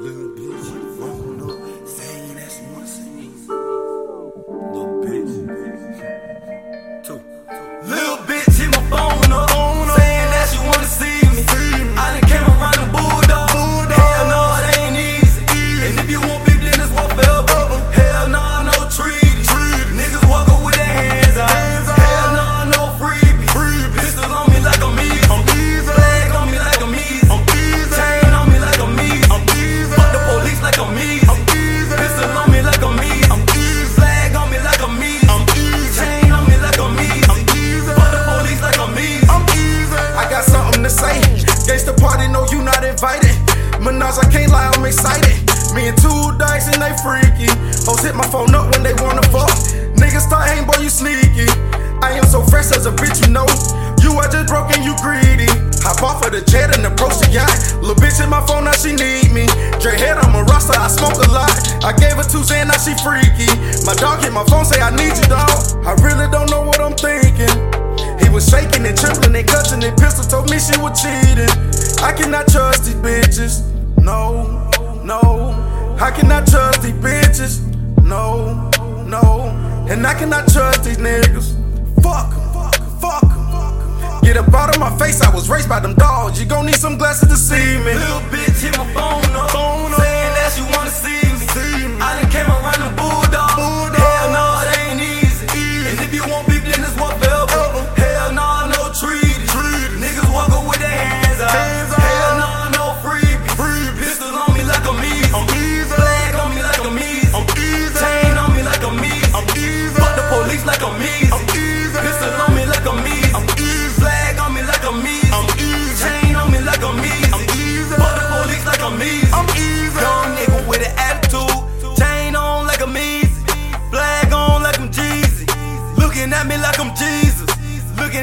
little blue. excited. Me and two dice and they freaky. Hoes hit my phone up when they wanna fuck. Niggas start hating, boy, you sneaky. I am so fresh as a bitch, you know. You are just broke and you greedy. Hop off of the jet and approach the yacht. Lil' bitch in my phone, now she need me. Dre head, I'm a roster, I smoke a lot. I gave her two Xan, now she freaky. My dog hit my phone, say I need you, dog. I really don't know what I'm thinking. He was shaking and trembling and clutching and pistol, told me she was cheating. I cannot trust these bitches, no no. I cannot trust these bitches. No, no. And I cannot trust these niggas. Fuck 'em, fuck 'em, fuck 'em. Get up out of my face, I was raised by them dogs. You gon' need some glasses to see me. Little bitch hit my phone up, Phone up.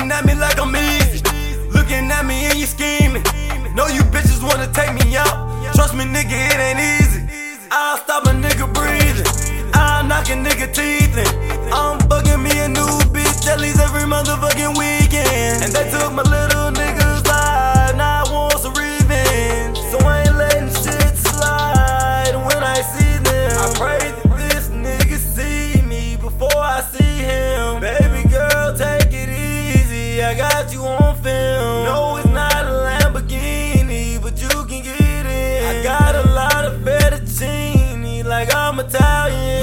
Looking at me like I'm easy. Looking at me and you scheming. Know you bitches wanna take me out. Trust me, nigga, it ain't easy. Easy. I got you on film. No, it's not a Lamborghini, but you can get it. I got a lot of fettuccine, like I'm Italian.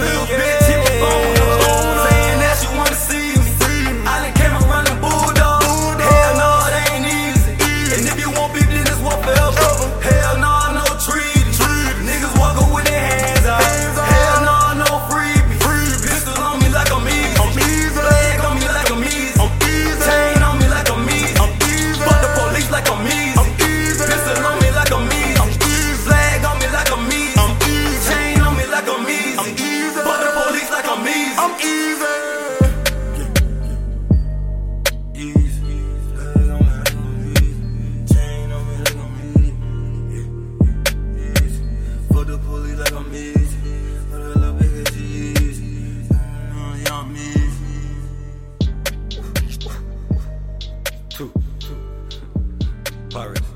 Two. Two. Pirates.